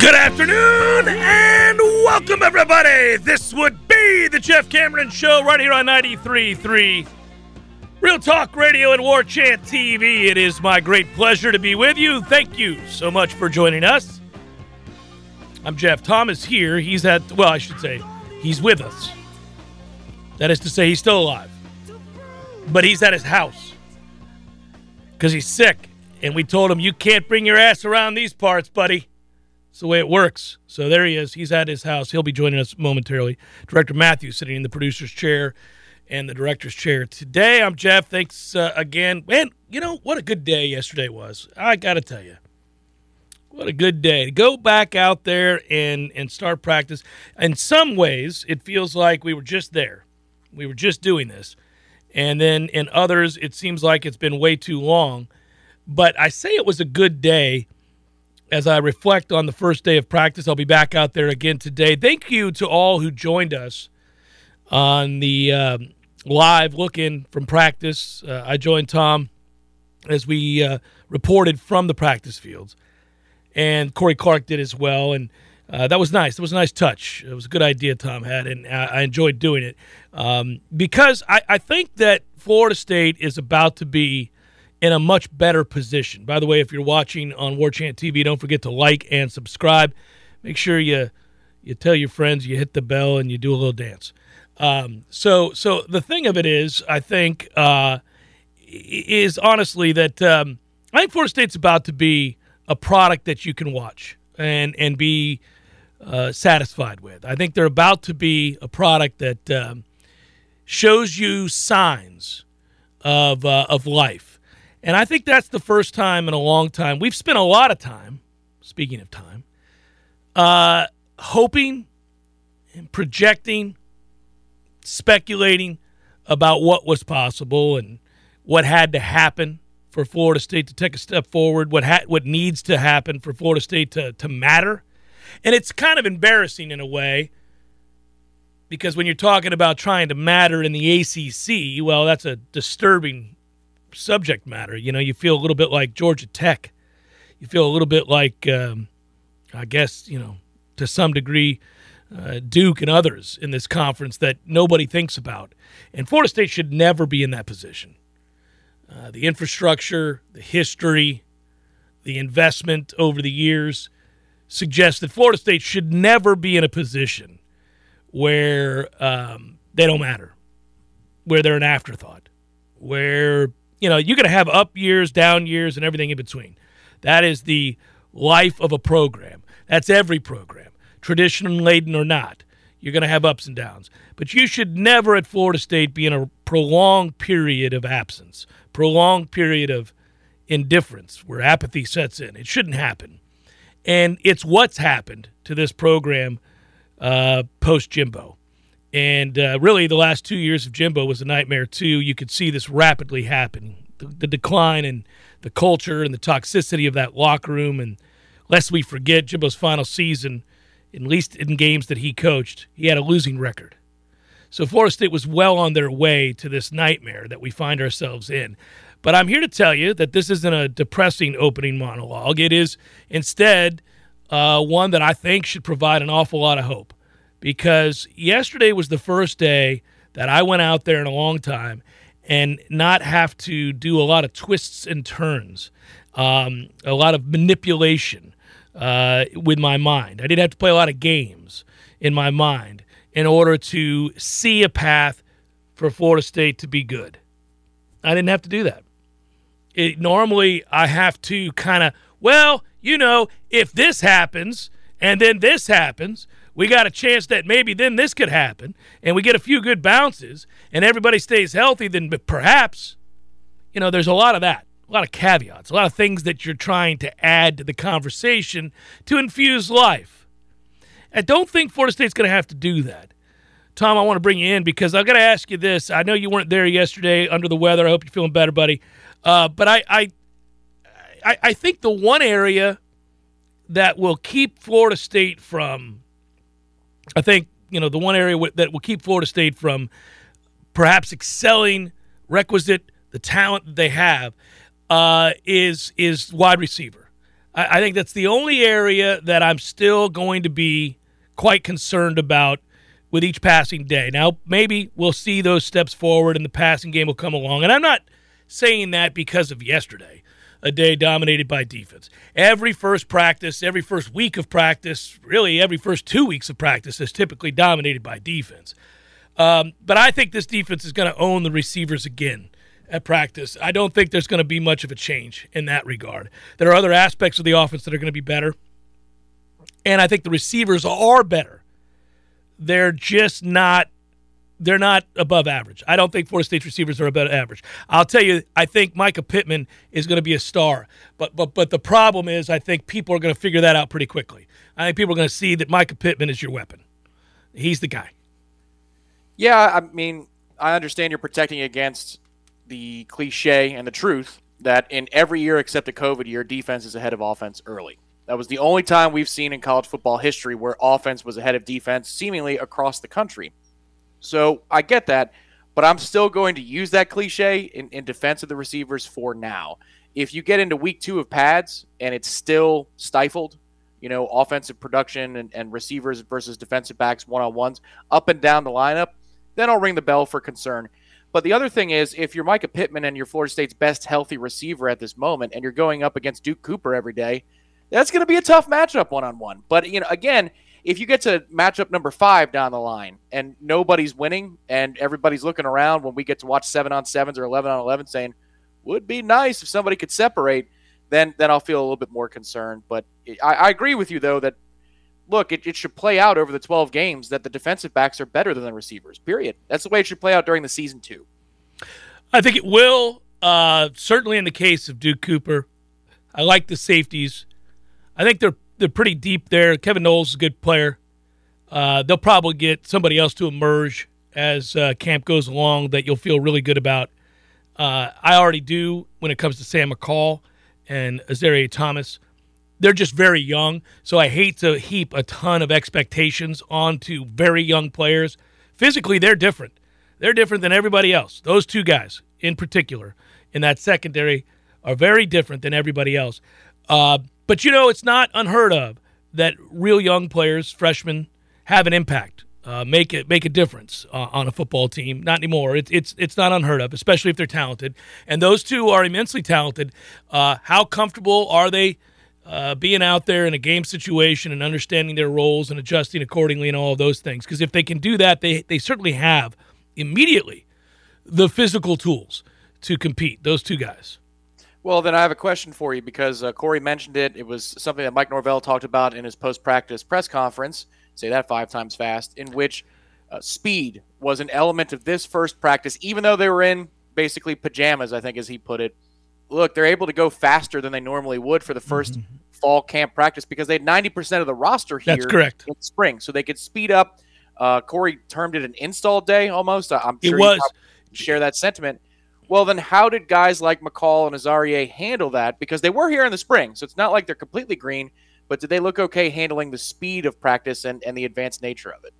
Good afternoon and welcome, everybody. This would be the Jeff Cameron Show right here on 93.3 Real Talk Radio and War Chant TV. It is my great pleasure to be with you. Thank you so much for joining us. I'm Jeff Thomas here. He's at, well, I should say, he's with us. That is to say, he's still alive. But he's at his house because he's sick. And we told him, you can't bring your ass around these parts, buddy. It's the way it works. So there he is. He's at his house. He'll be joining us momentarily. Director Matthew sitting in the producer's chair and the director's chair today. I'm Jeff. Thanks uh, again. Man, you know what a good day yesterday was. I got to tell you. What a good day to go back out there and and start practice. In some ways, it feels like we were just there. We were just doing this. And then in others, it seems like it's been way too long. But I say it was a good day as I reflect on the first day of practice. I'll be back out there again today. Thank you to all who joined us on the um, live look in from practice. Uh, I joined Tom as we uh, reported from the practice fields, and Corey Clark did as well. And uh, that was nice. It was a nice touch. It was a good idea Tom had, and I, I enjoyed doing it um, because I, I think that Florida State is about to be in a much better position. By the way, if you're watching on War Chant TV, don't forget to like and subscribe. Make sure you you tell your friends, you hit the bell, and you do a little dance. Um, so, so the thing of it is, I think, uh, is honestly that um, I think Florida State's about to be a product that you can watch and and be uh, satisfied with. I think they're about to be a product that um, shows you signs of uh, of life and I think that's the first time in a long time. We've spent a lot of time, speaking of time, uh, hoping and projecting, speculating about what was possible and what had to happen for Florida State to take a step forward, what ha- what needs to happen for Florida State to, to matter. And it's kind of embarrassing in a way because when you're talking about trying to matter in the ACC, well, that's a disturbing subject matter. You know, you feel a little bit like Georgia Tech. You feel a little bit like, um, I guess, you know, to some degree, uh, Duke and others in this conference that nobody thinks about. And Florida State should never be in that position. Uh, the infrastructure, the history, the investment over the years suggests that Florida State should never be in a position where um, they don't matter, where they're an afterthought, where you know, you're going to have up years, down years, and everything in between. That is the life of a program. That's every program, tradition laden or not. You're going to have ups and downs. But you should never at Florida State be in a prolonged period of absence, prolonged period of indifference where apathy sets in. It shouldn't happen. And it's what's happened to this program uh, post Jimbo. And uh, really, the last two years of Jimbo was a nightmare, too. You could see this rapidly happening. the, the decline in the culture and the toxicity of that locker room. And lest we forget, Jimbo's final season, at least in games that he coached, he had a losing record. So Florida State was well on their way to this nightmare that we find ourselves in. But I'm here to tell you that this isn't a depressing opening monologue. It is instead uh, one that I think should provide an awful lot of hope because yesterday was the first day that I went out there in a long time and not have to do a lot of twists and turns, um, a lot of manipulation uh, with my mind. I didn't have to play a lot of games in my mind in order to see a path for Florida State to be good. I didn't have to do that. It, normally, I have to kind of, well, you know, if this happens and then this happens, we got a chance that maybe then this could happen and we get a few good bounces and everybody stays healthy, then perhaps, you know, there's a lot of that, a lot of caveats, a lot of things that you're trying to add to the conversation to infuse life. I don't think Florida State's going to have to do that. Tom, I want to bring you in because I've got to ask you this. I know you weren't there yesterday under the weather. I hope you're feeling better, buddy. Uh, but I, I, I, I think the one area that will keep Florida State from, I think, you know, the one area that will keep Florida State from perhaps excelling requisite the talent that they have uh, is is wide receiver. I, I think that's the only area that I'm still going to be quite concerned about with each passing day. Now, maybe we'll see those steps forward and the passing game will come along. And I'm not saying that because of yesterday, a day dominated by defense. Every first practice, every first week of practice, really every first two weeks of practice is typically dominated by defense. Um, but I think this defense is going to own the receivers again at practice. I don't think there's going to be much of a change in that regard. There are other aspects of the offense that are going to be better. And I think the receivers are better. They're just not they're not above average. I don't think Florida State's receivers are above average. I'll tell you, I think Mycah Pittman is going to be a star. But but but the problem is, I think people are going to figure that out pretty quickly. I think people are going to see that Mycah Pittman is your weapon. He's the guy. Yeah, I mean, I understand you're protecting against the cliche and the truth that in every year except the COVID year, defense is ahead of offense early. That was the only time we've seen in college football history where offense was ahead of defense, seemingly across the country. So I get that, but I'm still going to use that cliche in, in defense of the receivers for now. If you get into week two of pads and it's still stifled, you know, offensive production and, and receivers versus defensive backs one on ones up and down the lineup, then I'll ring the bell for concern. But the other thing is, if you're Mycah Pittman and you're Florida State's best healthy receiver at this moment, and you're going up against Duke Cooper every day, that's going to be a tough matchup one on one. But you know, again, if you get to matchup number five down the line and nobody's winning and everybody's looking around when we get to watch seven on sevens or 11 on 11 saying, would be nice if somebody could separate, then then I'll feel a little bit more concerned. But I, I agree with you, though, that look, it, it should play out over the 12 games that the defensive backs are better than the receivers, period. That's the way it should play out during the season, too. I think it will. Uh, certainly in the case of Duke Cooper. I like the safeties. I think they're they're pretty deep there. Kevin Knowles is a good player. Uh, they'll probably get somebody else to emerge as uh, camp goes along that you'll feel really good about. Uh, I already do when it comes to Sam McCall and Azareye'h Thomas. They're just very young, so I hate to heap a ton of expectations onto very young players. Physically, they're different. They're different than everybody else. Those two guys, in particular, in that secondary, are very different than everybody else. But you know, it's not unheard of that real young players, freshmen, have an impact, uh, make it make a difference uh, on a football team. Not anymore. It's it's it's not unheard of, especially if they're talented. And those two are immensely talented. Uh, how comfortable are they? Uh, being out there in a game situation and understanding their roles and adjusting accordingly and all of those things. Because if they can do that, they, they certainly have immediately the physical tools to compete, those two guys. Well, then I have a question for you because uh, Corey mentioned it. It was something that Mike Norvell talked about in his post practice press conference. Say that five times fast, in which uh, speed was an element of this first practice, even though they were in basically pajamas, I think, as he put it. Look, they're able to go faster than they normally would for the 1st mm-hmm. fall camp practice because they had 90% of the roster here That's correct. in spring. So they could speed up. Uh, Corey termed it an install day almost. I'm sure it was. share that sentiment Well, then how did guys like McCall and Azareye'h handle that? Because they were here in the spring, so it's not like they're completely green. But did they look okay handling the speed of practice and, and the advanced nature of it?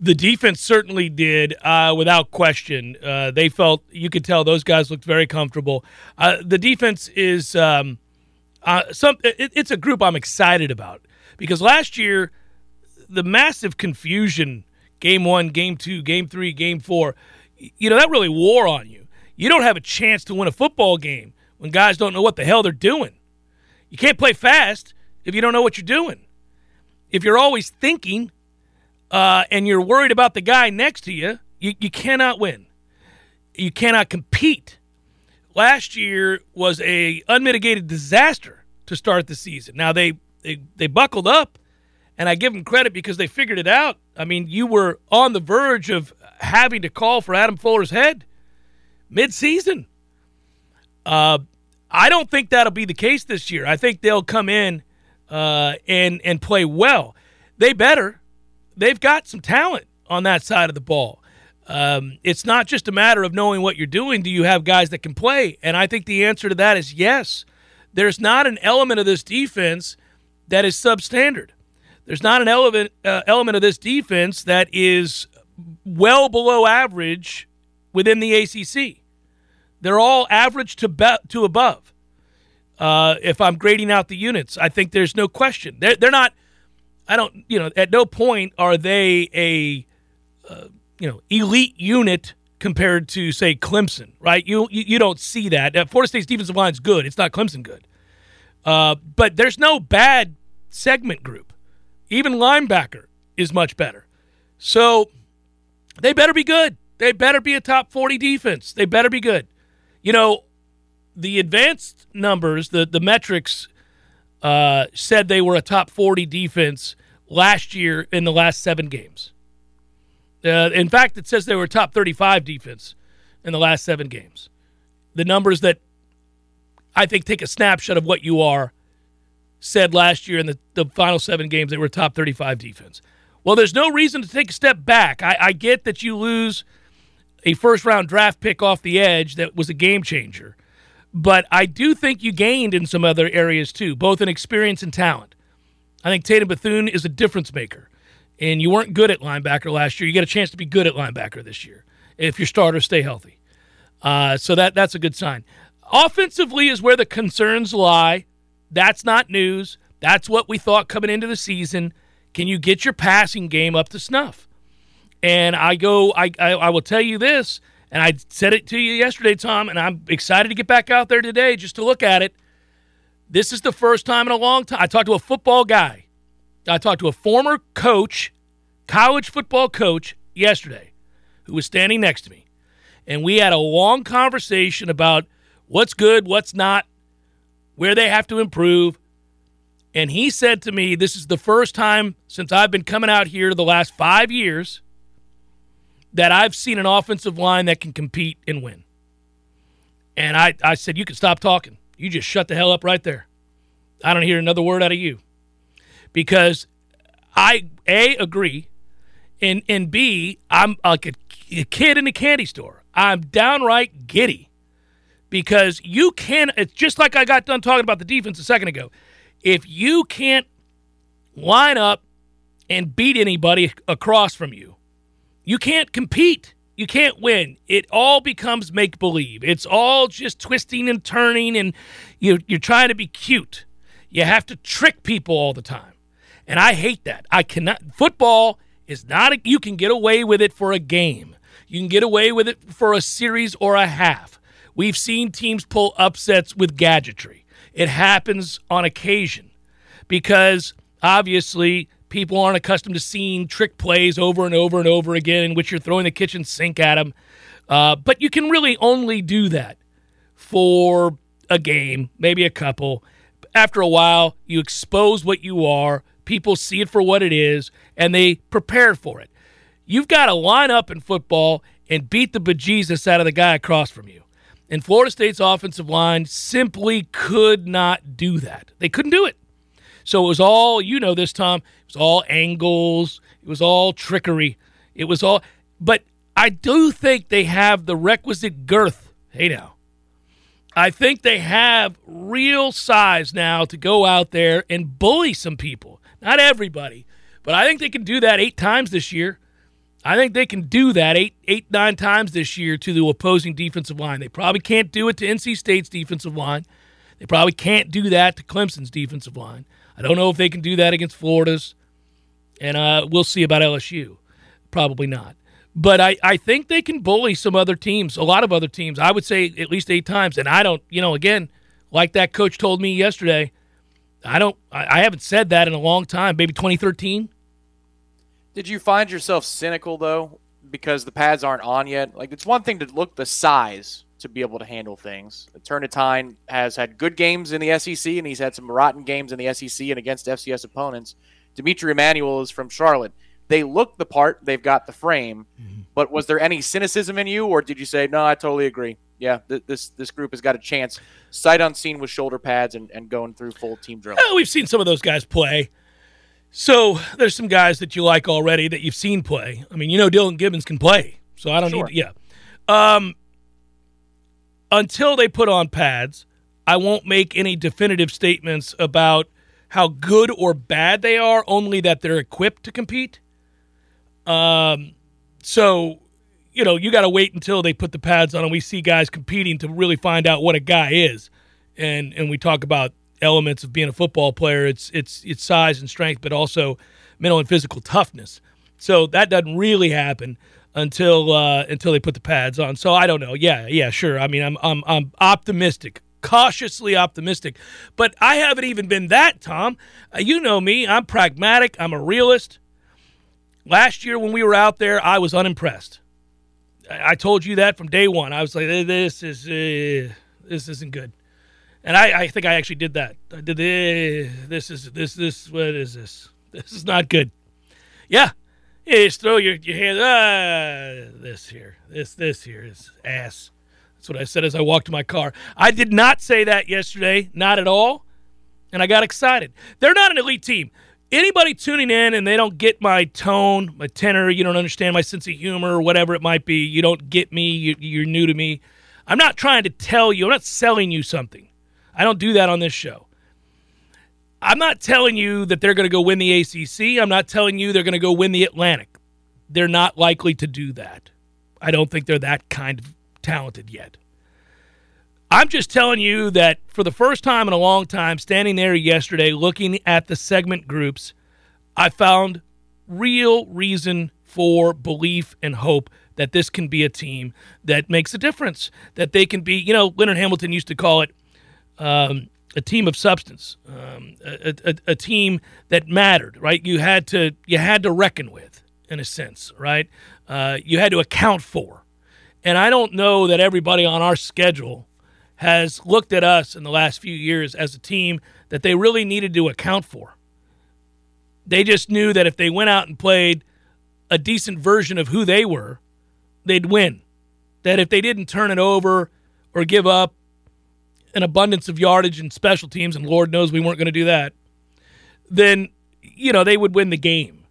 The defense certainly did, uh, without question. Uh, they felt you could tell those guys looked very comfortable. Uh, the defense is um, uh, some. It, it's a group I'm excited about because last year the massive confusion, game one, game two, game three, game four, you know that really wore on you. You don't have a chance to win a football game when guys don't know what the hell they're doing. You can't play fast if you don't know what you're doing. If you're always thinking uh, and you're worried about the guy next to you, you, you cannot win. You cannot compete. Last year was a unmitigated disaster to start the season. Now they they, they buckled up, and I give them credit because they figured it out. I mean, you were on the verge of having to call for Adam Fuller's head mid-season. Uh, I don't think that'll be the case this year. I think they'll come in uh, and and play well. They better. They've got some talent on that side of the ball. Um, it's not just a matter of knowing what you're doing. Do you have guys that can play? And I think the answer to that is yes. There's not an element of this defense that is substandard. There's not an element uh, element of this defense that is well below average within the ACC. They're all average to be- to above. Uh, if I'm grading out the units, I think there's no question. They're, they're not. I don't. You know, at no point are they a uh, you know elite unit compared to say Clemson, right? You you, you don't see that. Uh, Florida State's defensive line is good. It's not Clemson good. Uh, but there's no bad segment group. Even linebacker is much better. So they better be good. They better be a top 40 defense. They better be good. You know, the advanced numbers, the, the metrics uh, said they were a top 40 defense last year in the last seven games. Uh, in fact, it says they were top 35 defense in the last seven games. The numbers that I think take a snapshot of what you are said last year in the, the final seven games they were top 35 defense. Well, there's no reason to take a step back. I, I get that you lose a first round draft pick off the edge that was a game changer. But I do think you gained in some other areas too, both in experience and talent. I think Tatum Bethune is a difference maker. And you weren't good at linebacker last year. You get a chance to be good at linebacker this year if your starters stay healthy. Uh, so that that's a good sign. Offensively is where the concerns lie. That's not news. That's what we thought coming into the season. Can you get your passing game up to snuff? And I go, I, I, I will tell you this, and I said it to you yesterday, Tom, and I'm excited to get back out there today just to look at it. This is the first time in a long time. I talked to a football guy. I talked to a former coach, college football coach, yesterday, who was standing next to me. And we had a long conversation about what's good, what's not, where they have to improve. And he said to me, This is the first time since I've been coming out here the last five years that I've seen an offensive line that can compete and win. And I, I said, You can stop talking. You just shut the hell up right there. I don't hear another word out of you. Because I, A, agree, and, and B, I'm like a, a kid in a candy store. I'm downright giddy because you can, it's just like I got done talking about the defense a second ago. If you can't line up and beat anybody across from you, you can't compete. You can't win. It all becomes make believe. It's all just twisting and turning, and you're, you're trying to be cute. You have to trick people all the time. And I hate that. I cannot. Football is not, a, you can get away with it for a game, you can get away with it for a series or a half. We've seen teams pull upsets with gadgetry. It happens on occasion because obviously people aren't accustomed to seeing trick plays over and over and over again in which you're throwing the kitchen sink at them. Uh, but you can really only do that for a game, maybe a couple. After a while, you expose what you are. People see it for what it is, and they prepare for it. You've got to line up in football and beat the bejesus out of the guy across from you. And Florida State's offensive line simply could not do that. They couldn't do it. So it was all, you know, this time, it was all angles, it was all trickery, it was all, but I do think they have the requisite girth Hey now. I think they have real size now to go out there and bully some people. Not everybody, but I think they can do that eight times this year. I think they can do that eight, eight, nine times this year to the opposing defensive line. They probably can't do it to NC State's defensive line. They probably can't do that to Clemson's defensive line. I don't know if they can do that against Florida's, and uh, we'll see about LSU. Probably not. But I, I think they can bully some other teams, a lot of other teams. I would say at least eight times. And I don't, you know, again, like that coach told me yesterday, I don't, I, I haven't said that in a long time, maybe 2013. Did you find yourself cynical though because the pads aren't on yet? Like it's one thing to look the size to be able to handle things. Turnetine has had good games in the SEC and he's had some rotten games in the SEC and against FCS opponents. D'Mitri Emmanuel is from Charlotte they look the part, they've got the frame. Mm-hmm. But was there any cynicism in you, or did you say, no, I totally agree? Yeah, th- this this group has got a chance, sight unseen with shoulder pads and, and going through full team drill. Well, we've seen some of those guys play. So there's some guys that you like already that you've seen play. I mean, you know Dillan Gibbons can play, so I don't sure. need. To, yeah. Um, until they put on pads, I won't make any definitive statements about how good or bad they are. Only that they're equipped to compete. Um, so, you know, you got to wait until they put the pads on and we see guys competing to really find out what a guy is. And and we talk about elements of being a football player. It's it's it's size and strength, but also mental and physical toughness. So that doesn't really happen until uh, until they put the pads on. So I don't know. Yeah, yeah, sure. I mean, I'm I'm I'm optimistic, cautiously optimistic, but I haven't even been that. Tom, uh, you know me. I'm pragmatic. I'm a realist. Last year when we were out there, I was unimpressed. I told you that from day one. I was like, this is uh, this isn't good, and I, I think I actually did that. I did uh, this is this this what is this? This is not good. Yeah, you just throw your your hand. Ah, this here, this this here is ass. That's what I said as I walked to my car. I did not say that yesterday, not at all, and I got excited. They're not an elite team anybody tuning in and they don't get my tone, my tenor, you don't understand my sense of humor or whatever it might be, you don't get me, you, are new to me. I'm not trying to tell you, I'm not selling you something. I don't do that on this show. I'm not telling you that they're going to go win the ACC. I'm not telling you they're going to go win the Atlantic. They're not likely to do that. I don't think they're that kind of talented yet. I'm just telling you that for the first time in a long time, standing there yesterday looking at the segment groups, I found real reason for belief and hope that this can be a team that makes a difference. That they can be, you know, Leonard Hamilton used to call it um, a team of substance, um, a, a, a team that mattered. Right? You had to you had to reckon with, in a sense. Right? Uh, you had to account for. And I don't know that everybody on our schedule has looked at us in the last few years as a team that they really needed to account for. They just knew that if they went out and played a decent version of who they were, they'd win. That if they didn't turn it over or give up an abundance of yardage and special teams, and Lord knows we weren't going to do that, then, you know, they would win the game.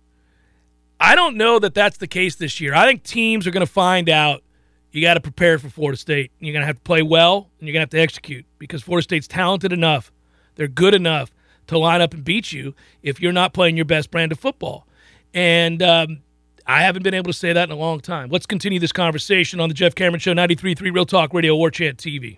I don't know that that's the case this year. I think teams are going to find out you got to prepare for Florida State. You're going to have to play well, and you're going to have to execute because Florida State's talented enough. They're good enough to line up and beat you if you're not playing your best brand of football. And um, I haven't been able to say that in a long time. Let's continue this conversation on the Jeff Cameron Show, 93.3 Real Talk Radio, War Chant TV.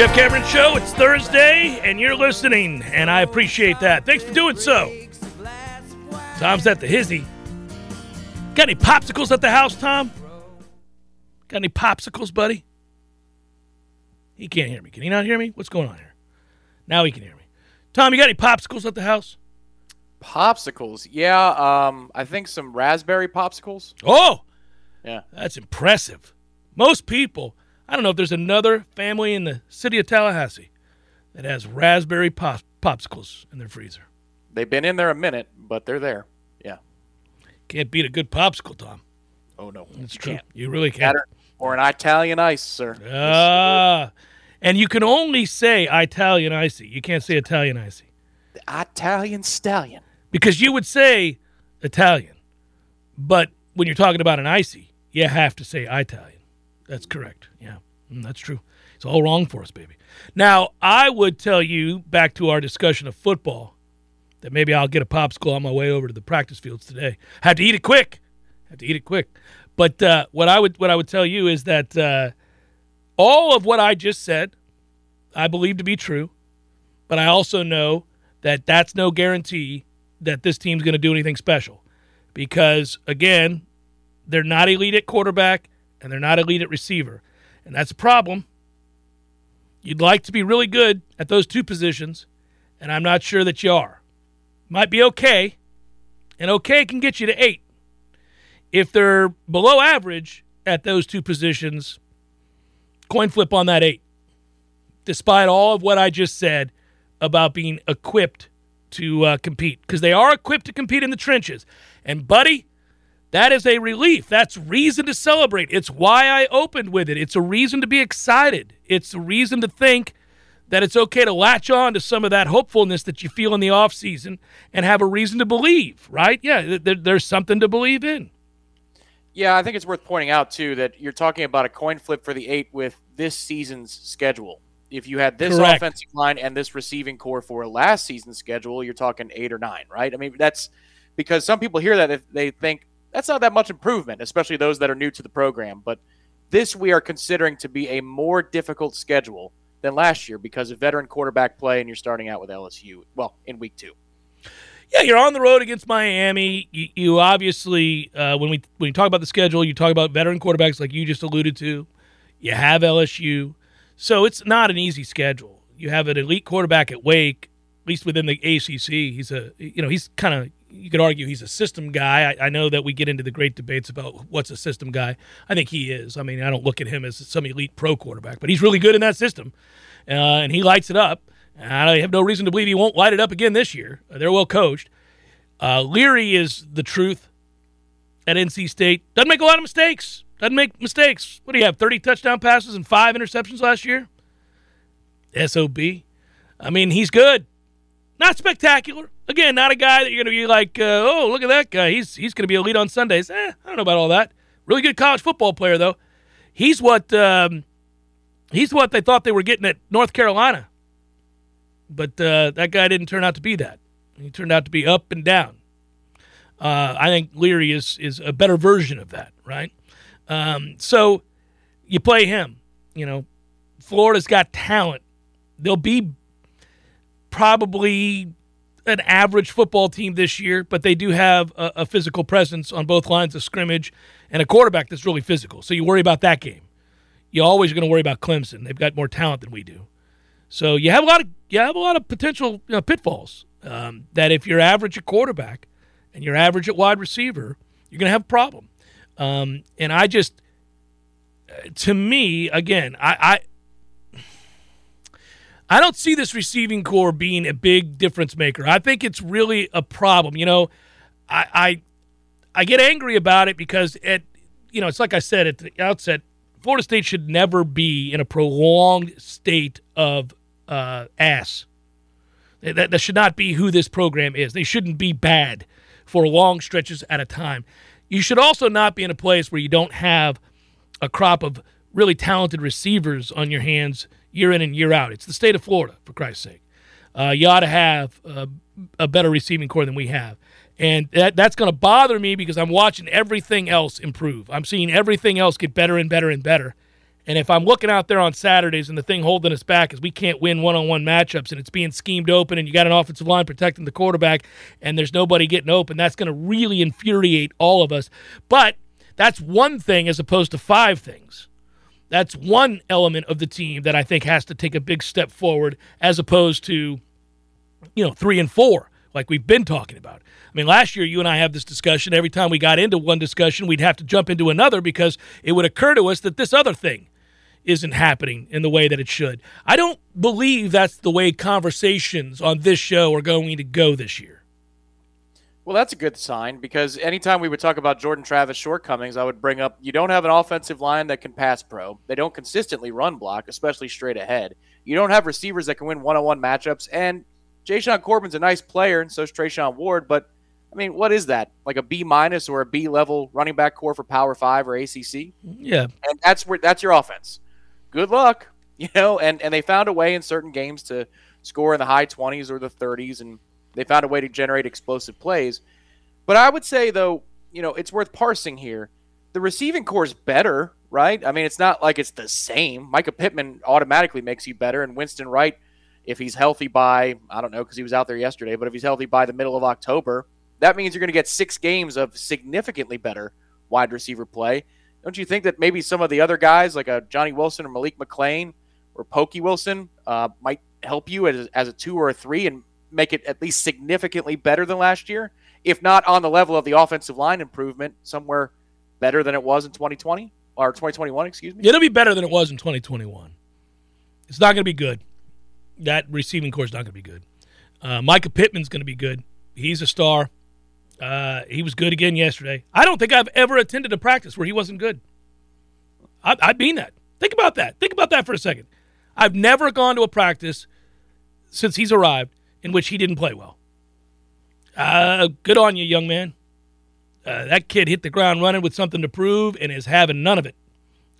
Jeff Cameron Show. It's Thursday, and you're listening, and I appreciate that. Thanks for doing so. Tom's at the hizzy. Got any popsicles at the house, Tom? Got any popsicles, buddy? He can't hear me. Can he not hear me? What's going on here? Now he can hear me. Tom, you got any popsicles at the house? Popsicles. Yeah, um, I think some raspberry popsicles. Oh, Yeah. that's impressive. Most people, I don't know if there's another family in the city of Tallahassee that has raspberry pop- popsicles in their freezer. They've been in there a minute, but they're there. Yeah. Can't beat a good popsicle, Tom. Oh no. That's You true. can't. You really can't. Or an Italian ice, sir. Ah, and you can only say Italian icy. You can't say Italian icy The Italian stallion. because you would say Italian, but when you're talking about an icy, you have to say Italian. That's correct. Yeah, Mm, that's true. It's all wrong for us, baby. Now, I would tell you back to our discussion of football that maybe I'll get a popsicle on my way over to the practice fields today. Have to eat it quick. Have to eat it quick. But uh, what I would what I would tell you is that uh, all of what I just said, I believe to be true. But I also know that that's no guarantee that this team's going to do anything special, because again, they're not elite at quarterback and they're not elite at receiver, and that's a problem. You'd like to be really good at those two positions, and I'm not sure that you are. Might be okay, and okay can get you to eight. If they're below average at those two positions, coin flip on that eight. Despite all of what I just said about being equipped to uh, compete, because they are equipped to compete in the trenches. And, buddy, that is a relief. That's reason to celebrate. It's why I opened with it. It's a reason to be excited. It's a reason to think that it's okay to latch on to some of that hopefulness that you feel in the offseason and have a reason to believe, right? Yeah, th- there, there's something to believe in. Yeah, I think it's worth pointing out too that you're talking about a coin flip for the eight with this season's schedule. If you had this Correct. offensive line and this receiving corps for last season's schedule, you're talking eight or nine, right? I mean, that's because some people hear that if they think that's not that much improvement, especially those that are new to the program. But this we are considering to be a more difficult schedule than last year because of veteran quarterback play, and you're starting out with LSU. Well, in week two. Yeah, you're on the road against Miami. You, you obviously, uh, when we when you talk about the schedule, you talk about veteran quarterbacks like you just alluded to. You have LSU, so it's not an easy schedule. You have an elite quarterback at Wake, at least within the ACC. He's a you know he's kind of you could argue he's a system guy. I, I know that we get into the great debates about what's a system guy. I think he is. I mean, I don't look at him as some elite pro quarterback, but he's really good in that system, uh, and he lights it up. I have no reason to believe he won't light it up again this year. Uh, they're well coached. Uh, Leary is the truth at NC State. Doesn't make a lot of mistakes. Doesn't make mistakes. What do you have? 30 touchdown passes and five interceptions last year? SOB. I mean, he's good. Not spectacular. Again, not a guy that you're going to be like, uh, oh, look at that guy. He's he's going to be elite on Sundays. Eh, I don't know about all that. Really good college football player, though. He's what um, he's what they thought they were getting at North Carolina. But uh, that guy didn't turn out to be that. He turned out to be up and down. Uh, I think Leary is is a better version of that, right? Um, so you play him. You know, Florida's got talent. They'll be probably an average football team this year, but they do have a, a physical presence on both lines of scrimmage and a quarterback that's really physical. So you worry about that game. You always are going to worry about Clemson. They've got more talent than we do. So you have a lot of you have a lot of potential you know, pitfalls. Um, that if you're average at quarterback and you're average at wide receiver, you're going to have a problem. Um, and I just, uh, to me, again, I, I I don't see this receiving corps being a big difference maker. I think it's really a problem. You know, I I, I get angry about it because it, you know, it's like I said at the outset, Florida State should never be in a prolonged state of uh, ass. That, that should not be who this program is. They shouldn't be bad for long stretches at a time. You should also not be in a place where you don't have a crop of really talented receivers on your hands year in and year out. It's the state of Florida, for Christ's sake. Uh, you ought to have a, a better receiving corps than we have. And that, that's going to bother me because I'm watching everything else improve. I'm seeing everything else get better and better and better. And if I'm looking out there on Saturdays and the thing holding us back is we can't win one on one matchups and it's being schemed open and you got an offensive line protecting the quarterback and there's nobody getting open, that's going to really infuriate all of us. But that's one thing as opposed to five things. That's one element of the team that I think has to take a big step forward as opposed to, you know, three and four, like we've been talking about. I mean, last year you and I have this discussion. Every time we got into one discussion, we'd have to jump into another because it would occur to us that this other thing isn't happening in the way that it should. I don't believe that's the way conversations on this show are going to go this year. Well, that's a good sign because anytime we would talk about Jordan Travis shortcomings, I would bring up you don't have an offensive line that can pass pro. They don't consistently run block, especially straight ahead. You don't have receivers that can win one on one matchups. And Jashaun Corbin's a nice player, and so is Treshaun Ward. But, I mean, what is that? Like a B minus or a B level running back corps for Power Five or ACC? Yeah. And that's where that's your offense. Good luck, you know. And, and they found a way in certain games to score in the high 20s or the 30s and they found a way to generate explosive plays. But I would say, though, you know, it's worth parsing here. The receiving corps is better, right? I mean, it's not like it's the same. Mycah Pittman automatically makes you better, and Winston Wright, if he's healthy by, I don't know, because he was out there yesterday, but if he's healthy by the middle of October, that means you're going to get six games of significantly better wide receiver play. Don't you think that maybe some of the other guys, like a Johnny Wilson or Malik McClain or Pokey Wilson, uh, might help you as, as a two or a three and make it at least significantly better than last year, if not on the level of the offensive line improvement, somewhere better than it was in 2020 or 2021, excuse me. It'll be better than it was in 2021. It's not going to be good. That receiving corps is not going to be good. Uh, Mycah Pittman's going to be good. He's a star. Uh, he was good again yesterday. I don't think I've ever attended a practice where he wasn't good. I, I mean that. Think about that. Think about that for a second. I've never gone to a practice since he's arrived in which he didn't play well. Uh, good on you, young man. Uh, that kid hit the ground running with something to prove and is having none of it.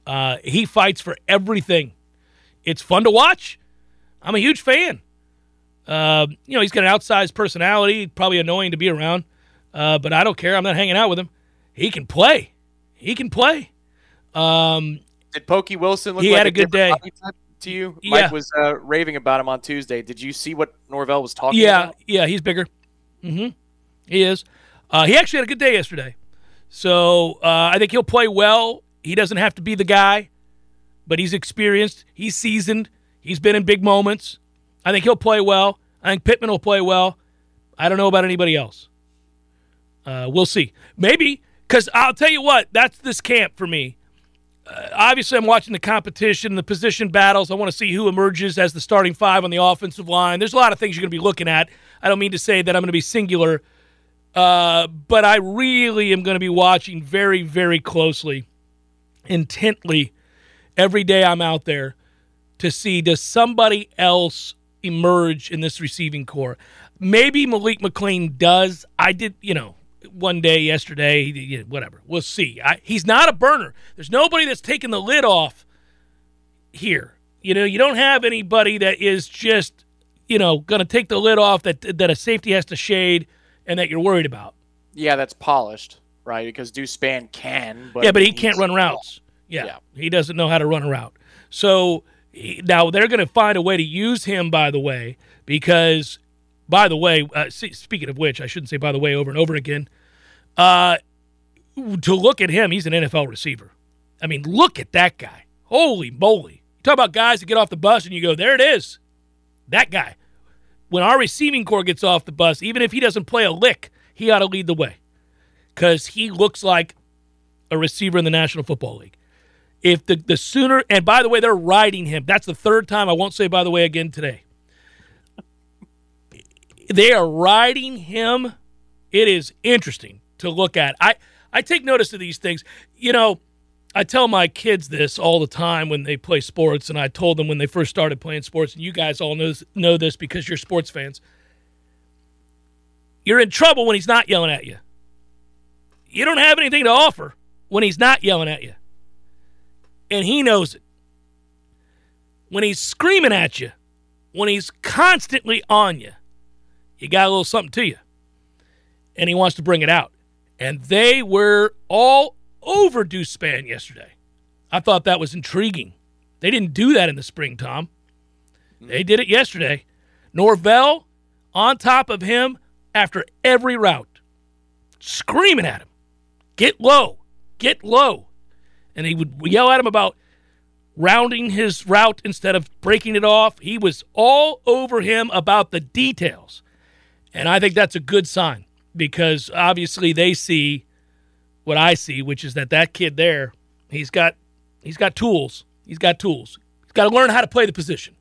Uh, he fights for everything. It's fun to watch. I'm a huge fan. Uh, you know, he's got an outsized personality, probably annoying to be around, uh, but I don't care. I'm not hanging out with him. He can play. He can play. Um, Did Pokey Wilson look he like had a, good day to you? Yeah. Mike was uh, raving about him on Tuesday. Did you see what Norvell was talking yeah, about? Yeah, he's bigger. Mm-hmm. He is. Uh, he actually had a good day yesterday. So uh, I think he'll play well. He doesn't have to be the guy, but he's experienced. He's seasoned. He's been in big moments. I think he'll play well. I think Pittman will play well. I don't know about anybody else. Uh, we'll see. Maybe, because I'll tell you what, that's this camp for me obviously I'm watching the competition, the position battles. I want to see who emerges as the starting five on the offensive line. There's a lot of things you're going to be looking at. I don't mean to say that I'm going to be singular, uh, but I really am going to be watching very, very closely, intently, every day I'm out there to see does somebody else emerge in this receiving corps. Maybe Malik McClain does. I did, you know, one day yesterday, whatever. We'll see. I, he's not a burner. There's nobody that's taking the lid off here. You know, you don't have anybody that is just, you know, going to take the lid off that that a safety has to shade and that you're worried about. Yeah, that's polished, right? Because Deuce Spann can, but yeah, but he can't run routes. Yeah, yeah, he doesn't know how to run a route. So he, now they're going to find a way to use him. By the way, because by the way, uh, speaking of which, I shouldn't say by the way over and over again. Uh, to look at him, he's an NFL receiver. I mean, look at that guy. Holy moly. You talk about guys that get off the bus and you go, there it is. That guy. When our receiving corps gets off the bus, even if he doesn't play a lick, he ought to lead the way because he looks like a receiver in the National Football League. If the, the sooner, and by the way, they're riding him. That's the third time. I won't say by the way again today. They are riding him. It is interesting to look at. I, I take notice of these things. You know, I tell my kids this all the time when they play sports, and I told them when they first started playing sports, and you guys all know, know this because you're sports fans. You're in trouble when he's not yelling at you. You don't have anything to offer when he's not yelling at you. And he knows it. When he's screaming at you, when he's constantly on you, you got a little something to you. And he wants to bring it out. And they were all over Deuce Spann yesterday. I thought that was intriguing. They didn't do that in the spring, Tom. They did it yesterday. Norvell on top of him after every route, screaming at him, get low, get low. And he would yell at him about rounding his route instead of breaking it off. He was all over him about the details. And I think that's a good sign because obviously they see what I see, which is that that kid there, he's got he's got tools. He's got tools. He's got to learn how to play the position.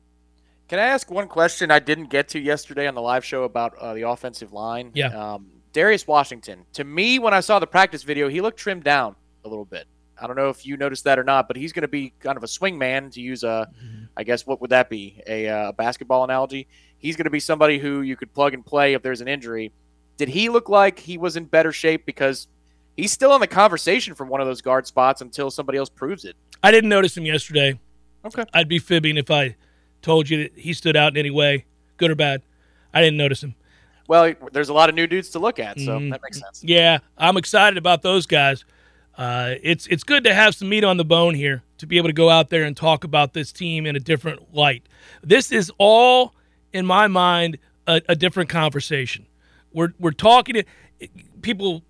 Can I ask one question I didn't get to yesterday on the live show about uh, the offensive line? Yeah. Um, Darius Washington. To me, when I saw the practice video, he looked trimmed down a little bit. I don't know if you noticed that or not, but he's going to be kind of a swing man to use a, mm-hmm. I guess what would that be? A uh, basketball analogy. He's going to be somebody who you could plug and play if there's an injury. Did he look like he was in better shape because he's still in the conversation from one of those guard spots until somebody else proves it? I didn't notice him yesterday. Okay. I'd be fibbing if I told you that he stood out in any way, good or bad. I didn't notice him. Well, there's a lot of new dudes to look at, so mm that makes sense. Yeah, I'm excited about those guys. Uh, it's it's good to have some meat on the bone here to be able to go out there and talk about this team in a different light. This is all, in my mind, a, a different conversation. We're we're talking to people.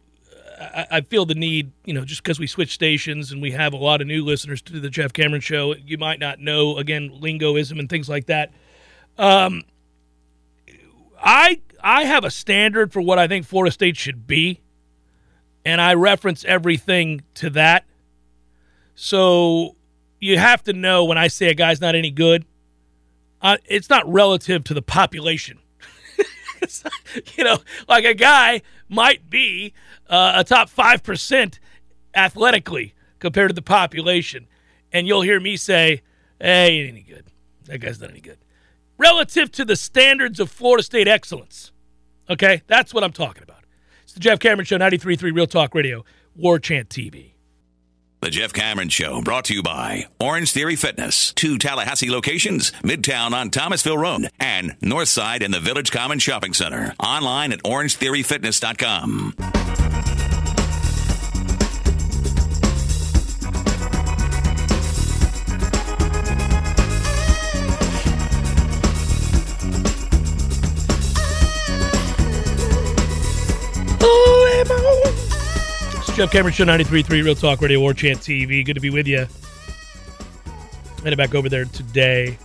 I, feel the need, you know, just because we switch stations and we have a lot of new listeners to the Jeff Cameron show, you might not know again lingoism and things like that. Um, I I have a standard for what I think Florida State should be, and I reference everything to that. So you have to know when I say a guy's not any good, uh, it's not relative to the population. you know, like a guy might be uh, a top 5% athletically compared to the population. And you'll hear me say, hey, he ain't any good. That guy's not any good. Relative to the standards of Florida State excellence. Okay? That's what I'm talking about. It's the Jeff Cameron Show, 93.3 Real Talk Radio, War Chant TV. The Jeff Cameron Show brought to you by Orange Theory Fitness, two Tallahassee locations, Midtown on Thomasville Road and Northside in the Village Common Shopping Center. Online at orangetheoryfitness.com. Jeff Cameron Show 93.3 Real Talk Radio War Chant TV. Good to be with you. Headed back over there today.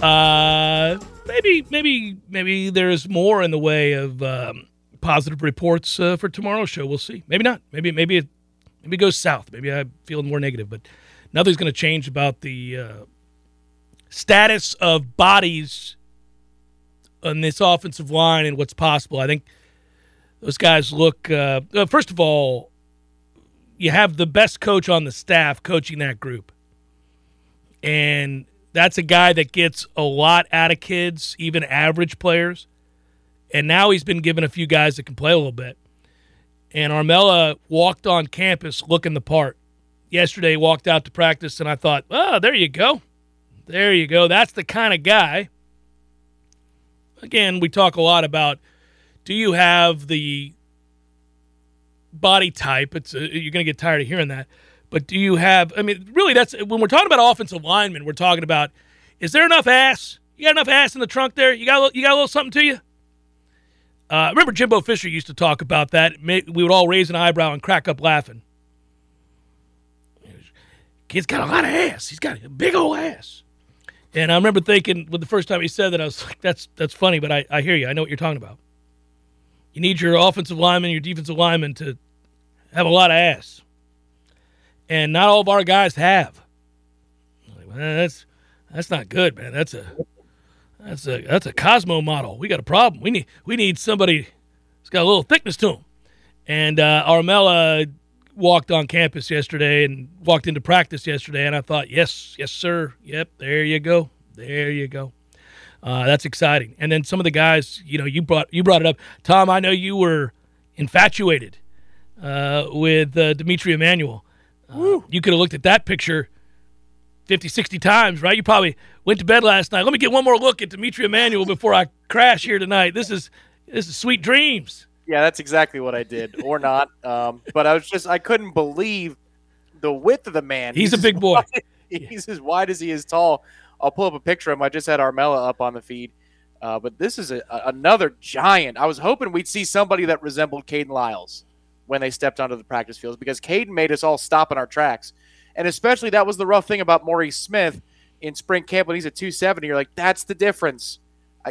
Uh, maybe, maybe, maybe there's more in the way of um, positive reports uh, for tomorrow's show. We'll see. Maybe not. Maybe, maybe it, maybe it goes south. Maybe I'm feeling more negative, but nothing's going to change about the uh, status of bodies on this offensive line and what's possible. I think those guys look. Uh, first of all, you have the best coach on the staff coaching that group. And that's a guy that gets a lot out of kids, even average players. And now he's been given a few guys that can play a little bit. And Armella walked on campus looking the part. Yesterday, walked out to practice, and I thought, oh, there you go. There you go. That's the kind of guy. Again, we talk a lot about do you have the body type. It's uh, you're going to get tired of hearing that. But do you have? I mean, really, that's when we're talking about offensive linemen. We're talking about is there enough ass? You got enough ass in the trunk there? You got you got a little something to you? Uh, remember Jimbo Fisher used to talk about that. We would all raise an eyebrow and crack up laughing. Kid's got a lot of ass. He's got a big old ass. And I remember thinking, when the first time he said that, I was like, "That's that's funny," but I, I hear you. I know what you're talking about. You need your offensive lineman, your defensive lineman to have a lot of ass. And not all of our guys have. Like, that's that's not good, man. That's a that's a that's a Cosmo model. We got a problem. We need we need somebody that's got a little thickness to him. And uh, Armella walked on campus yesterday and walked into practice yesterday, and I thought, yes, yes, sir. Yep, there you go. There you go. Uh, that's exciting. And then some of the guys, you know, you brought you brought it up, Tom. I know you were infatuated uh, with uh, D'Mitri Emmanuel. Uh, you could have looked at that picture 50, 60 times, right? You probably went to bed last night. Let me get one more look at D'Mitri Emmanuel before I crash here tonight. This is this is sweet dreams. Yeah, that's exactly what I did, or not. Um, but I was just I couldn't believe the width of the man. He's, he's a big boy. Wide, he's as wide as he is tall. I'll pull up a picture of him. I just had Armella up on the feed. Uh, but this is a, another giant. I was hoping we'd see somebody that resembled Kayden Lyles when they stepped onto the practice fields because Kayden made us all stop in our tracks. And especially that was the rough thing about Maurice Smith in spring camp when he's at 270. You're like, that's the difference.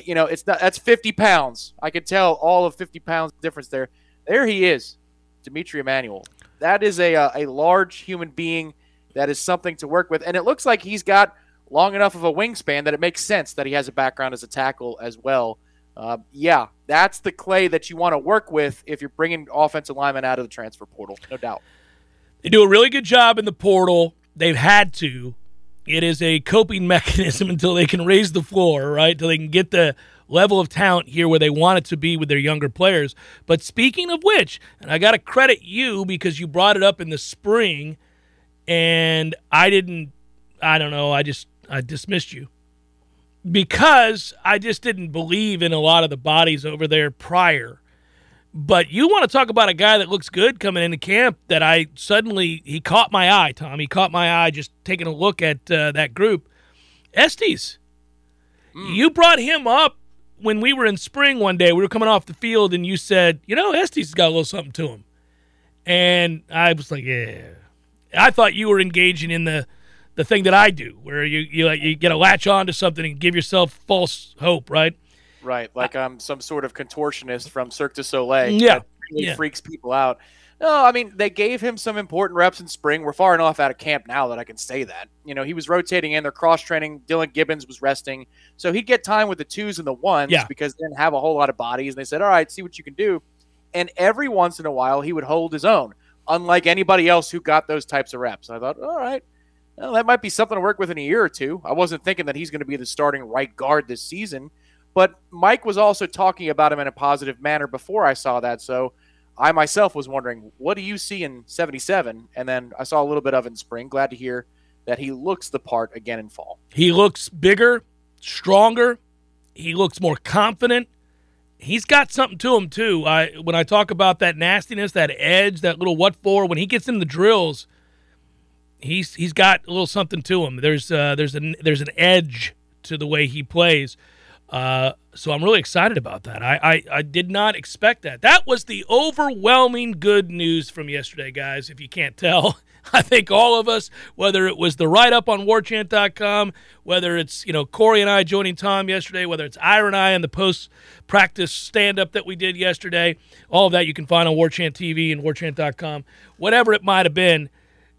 You know, it's not that's 50 pounds. I could tell all of 50 pounds difference there. There he is, D'Mitri Emmanuel. That is a, uh, a large human being. That is something to work with. And it looks like he's got long enough of a wingspan that it makes sense that he has a background as a tackle as well. Uh, yeah, that's the clay that you want to work with if you're bringing offensive linemen out of the transfer portal, no doubt. They do a really good job in the portal. They've had to. It is a coping mechanism until they can raise the floor, right? Until they can get the level of talent here where they want it to be with their younger players. But speaking of which, and I got to credit you because you brought it up in the spring, and I didn't, I don't know, I just I dismissed you because I just didn't believe in a lot of the bodies over there prior. But you want to talk about a guy that looks good coming into camp that I suddenly he caught my eye, Tom. He caught my eye just taking a look at uh, that group. Estes, mm. you brought him up when we were in spring one day. We were coming off the field, and you said, "You know, Estes has got a little something to him." And I was like, "Yeah." I thought you were engaging in the the thing that I do, where you you like you get a latch on to something and give yourself false hope, right? Right, like I'm some sort of contortionist from Cirque du Soleil. Yeah, really yeah. freaks people out. No, I mean they gave him some important reps in spring. We're far enough out of camp now that I can say that. You know, he was rotating in. They're cross training. Dillan Gibbons was resting, so he'd get time with the twos and the ones yeah. because they didn't have a whole lot of bodies. And they said, "All right, see what you can do." And every once in a while, he would hold his own, unlike anybody else who got those types of reps. And I thought, all right, well, that might be something to work with in a year or two. I wasn't thinking that he's going to be the starting right guard this season, but Mike was also talking about him in a positive manner before I saw that. So I myself was wondering, what do you see in 77? And then I saw a little bit of in spring. Glad to hear that he looks the part again in fall. He looks bigger, stronger. He looks more confident. He's got something to him too. I when I talk about that nastiness, that edge, that little what for, when he gets in the drills, he's he's got a little something to him. There's uh, there's an there's an edge to the way he plays. Uh, so I'm really excited about that. I, I, I did not expect that. That was the overwhelming good news from yesterday, guys. If you can't tell, I think all of us, whether it was the write up on warchant.com, whether it's you know Corey and I joining Tom yesterday, whether it's Ira and I in the post practice stand up that we did yesterday, all of that you can find on Warchant TV and warchant.com. Whatever it might have been,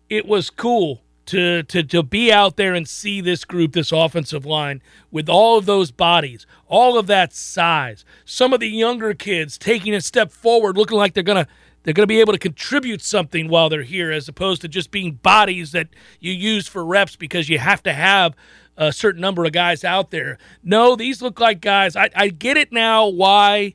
it was cool to, to, to be out there and see this group, this offensive line, with all of those bodies, all of that size. Some of the younger kids taking a step forward, looking like they're gonna they're gonna be able to contribute something while they're here, as opposed to just being bodies that you use for reps because you have to have a certain number of guys out there. No, these look like guys. I, I get it now why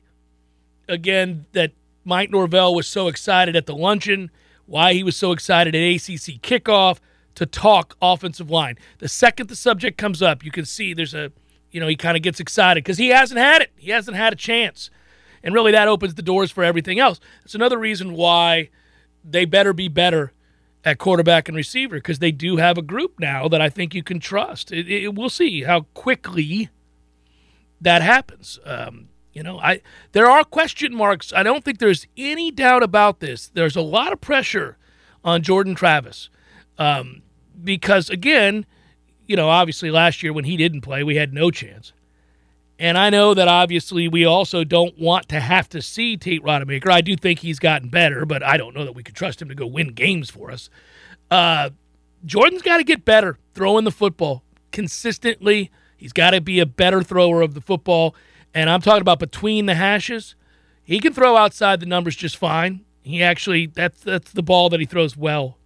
again that Mike Norvell was so excited at the luncheon why he was so excited at ACC kickoff to talk offensive line. The second the subject comes up, you can see there's a, you know, he kind of gets excited because he hasn't had it. He hasn't had a chance. And really, that opens the doors for everything else. It's another reason why they better be better at quarterback and receiver because they do have a group now that I think you can trust. It, it, we'll see how quickly that happens. Um, you know, I there are question marks. I don't think there's any doubt about this. There's a lot of pressure on Jordan Travis um, because, again, you know, obviously last year when he didn't play, we had no chance. And I know that obviously we also don't want to have to see Tate Rodemaker. I do think he's gotten better, but I don't know that we could trust him to go win games for us. Uh, Jordan's got to get better throwing the football consistently. He's got to be a better thrower of the football and I'm talking about between the hashes, he can throw outside the numbers just fine. He actually that's that's the ball that he throws well.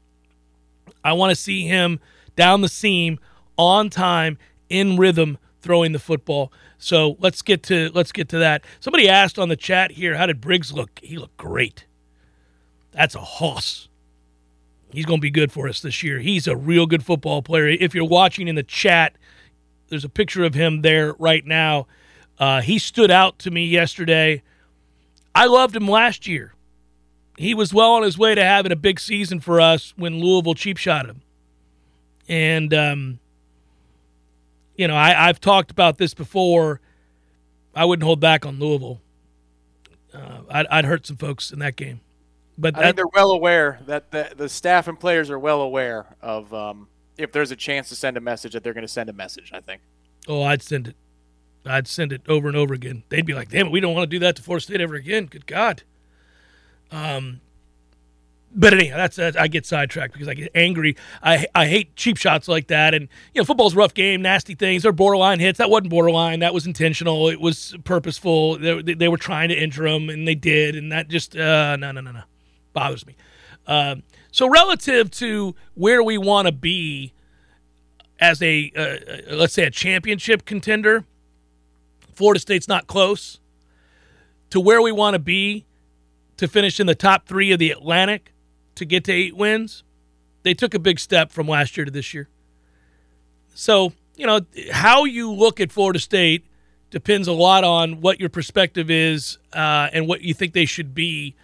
I want to see him down the seam on time in rhythm throwing the football. So let's get to let's get to that. Somebody asked on the chat here, how did Briggs look? He looked great. That's a hoss. He's going to be good for us this year. He's a real good football player. If you're watching in the chat, there's a picture of him there right now. Uh, he stood out to me yesterday. I loved him last year. He was well on his way to having a big season for us when Louisville cheap shot him. And um, you know, I, have talked about this before. I wouldn't hold back on Louisville. Uh, I'd, I'd, hurt some folks in that game, but I think they're well aware that the, the staff and players are well aware of um, if there's a chance to send a message that they're going to send a message. I think. Oh, I'd send it. I'd send it over and over again. They'd be like, "Damn it, we don't want to do that to Florida State ever again." Good God. Um, but anyhow, that's, that's, I get sidetracked because I get angry. I I hate cheap shots like that, and you know, football's rough game, nasty things. They're borderline hits. That wasn't borderline. That was intentional. It was purposeful. They, they were trying to injure him, and they did, and that just uh, no no no no bothers me. Uh, so relative to where we want to be as a uh, uh, let's say a championship contender, Florida State's not close. To where we want to be to finish in the top three of the Atlantic to get to eight wins, they took a big step from last year to this year. So, you know, how you look at Florida State depends a lot on what your perspective is uh, and what you think they should be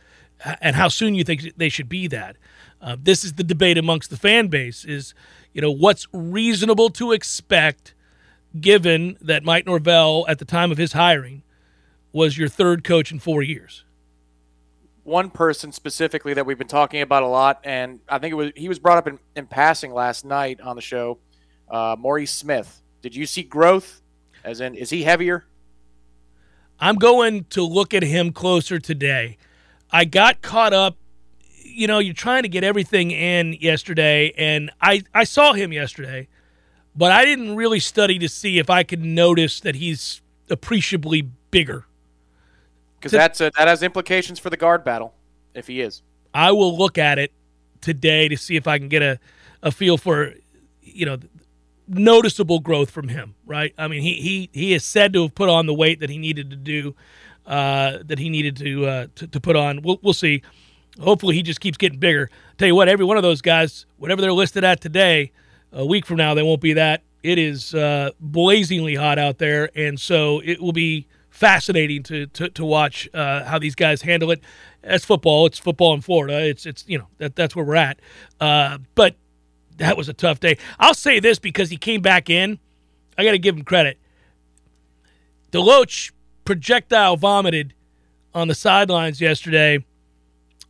and how soon you think they should be that. Uh, this is the debate amongst the fan base is, you know, what's reasonable to expect given that Mike Norvell at the time of his hiring was your third coach in four years one person specifically that we've been talking about a lot, and I think it was he was brought up in, in passing last night on the show. Uh, Maurice Smith. Did you see growth? As in, is he heavier? I'm going to look at him closer today. I got caught up. You know, you're trying to get everything in yesterday, and I I saw him yesterday, but I didn't really study to see if I could notice that he's appreciably bigger because that's a, that has implications for the guard battle if he is. I will look at it today to see if I can get a, a feel for, you know, noticeable growth from him. Right? I mean, he he he is said to have put on the weight that he needed to do, uh, that he needed to, uh, to to put on. We'll we'll see. Hopefully, he just keeps getting bigger. Tell you what, every one of those guys, whatever they're listed at today, a week from now they won't be that. It is uh, blazingly hot out there, and so it will be fascinating to to, to watch uh, how these guys handle it. As football, it's football in Florida. It's it's you know that that's where we're at. Uh, but that was a tough day. I'll say this because he came back in. I got to give him credit. DeLoach projectile vomited on the sidelines yesterday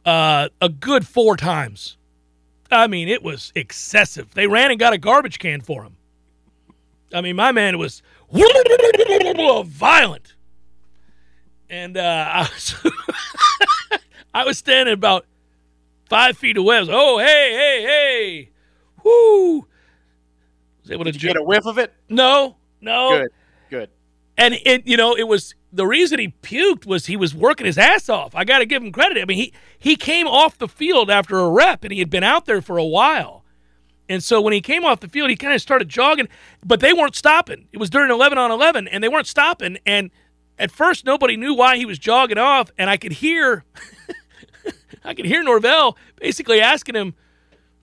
uh, a good four times. I mean, it was excessive. They ran and got a garbage can for him. I mean, my man was violent and uh, I was I was standing about five feet away. I was oh hey hey hey, whoo! Was able Did to you get a whiff of it? No, no. Good, good. And it you know it was the reason he puked was he was working his ass off. I got to give him credit. I mean he he came off the field after a rep and he had been out there for a while. And so when he came off the field, he kind of started jogging, but they weren't stopping. It was during 11 on 11, and they weren't stopping. And at first nobody knew why he was jogging off, and I could hear I could hear Norvell basically asking him,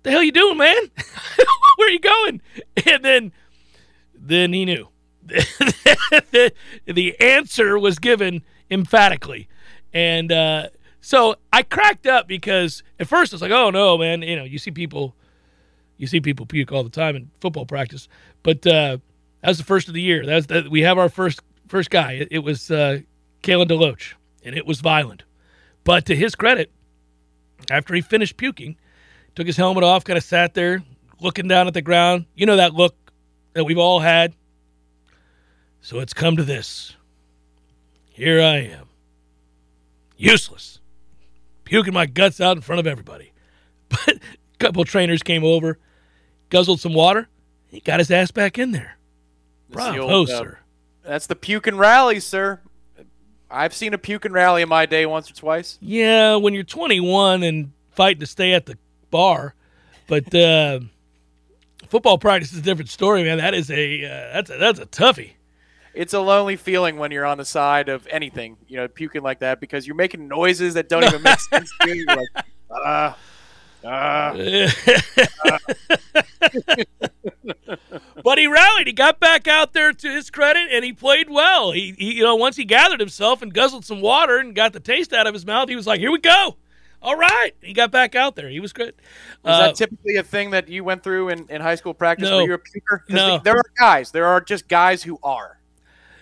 "The hell you doing, man? Where are you going?" And then then he knew. the, answer was given emphatically, and uh, so I cracked up because at first I was like, "Oh no, man! You know, you see people, you see people puke all the time in football practice." But uh, that was the first of the year. That's that we have our first first guy. It, it was uh, Kalen DeLoach, and it was violent. But to his credit, after he finished puking, took his helmet off, kind of sat there looking down at the ground. You know that look that we've all had. So it's come to this. Here I am. Useless. Puking my guts out in front of everybody. But a couple trainers came over, guzzled some water. He got his ass back in there. Bravo, old, uh, sir. That's the puke and rally, sir. I've seen a puking rally in my day once or twice. Yeah, when you're 21 and fighting to stay at the bar, but uh, football practice is a different story, man. That is a uh, that's a that's a toughie. It's a lonely feeling when you're on the side of anything, you know, puking like that because you're making noises that don't even make sense to you. You're like, ah, ah. but he rallied. He got back out there to his credit, and he played well. He, he, you know, once he gathered himself and guzzled some water and got the taste out of his mouth, he was like, "Here we go." All right, he got back out there. He was good. Was uh, that typically a thing that you went through in, in high school practice? No, were you a puker? No, there are guys. There are just guys who are.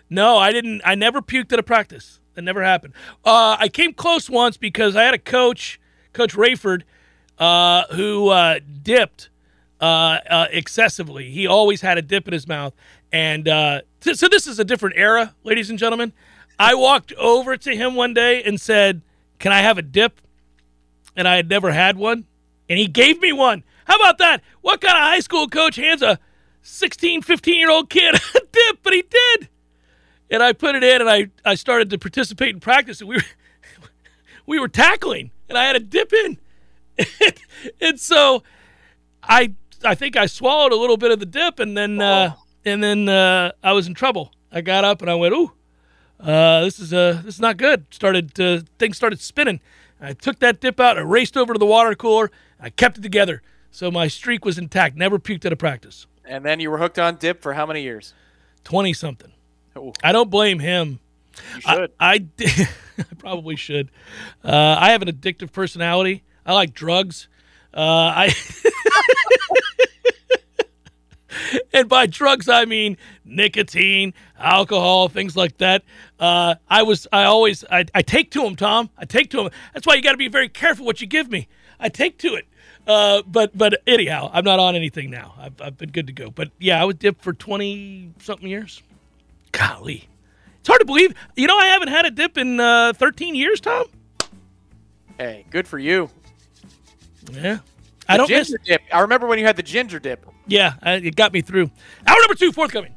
No, I didn't. I never puked at a practice. That never happened. Uh, I came close once because I had a coach, Coach Rayford, uh, who uh, dipped uh, uh, excessively. He always had a dip in his mouth. And uh, th- so this is a different era, ladies and gentlemen. I walked over to him one day and said, Can I have a dip? And I had never had one. And he gave me one. How about that? What kind of high school coach hands a 16, 15 year old kid a dip? But he did. And I put it in and I, I started to participate in practice. And we were, we were tackling and I had a dip in. and so I I think I swallowed a little bit of the dip, and then uh, and then uh, I was in trouble. I got up and I went, "Ooh, uh, this is uh, this is not good." Started uh, things started spinning. I took that dip out. I raced over to the water cooler. I kept it together, so my streak was intact. Never puked at a practice. And then you were hooked on dip for how many years? Twenty something. I don't blame him. You should. I, I, I probably should. Uh, I have an addictive personality. I like drugs. Uh, I and by drugs I mean nicotine, alcohol, things like that. Uh, I was I always I, I take to them, Tom. I take to them. That's why you got to be very careful what you give me. I take to it. Uh, but but anyhow, I'm not on anything now. I've, I've been good to go. But yeah, I was dipped for twenty something years. Golly, it's hard to believe. You know, I haven't had a dip in uh, 13 years, Tom. Hey, good for you. Yeah. The I don't ginger miss- dip. I remember when you had the ginger dip. Yeah, it got me through. Hour number two, forthcoming.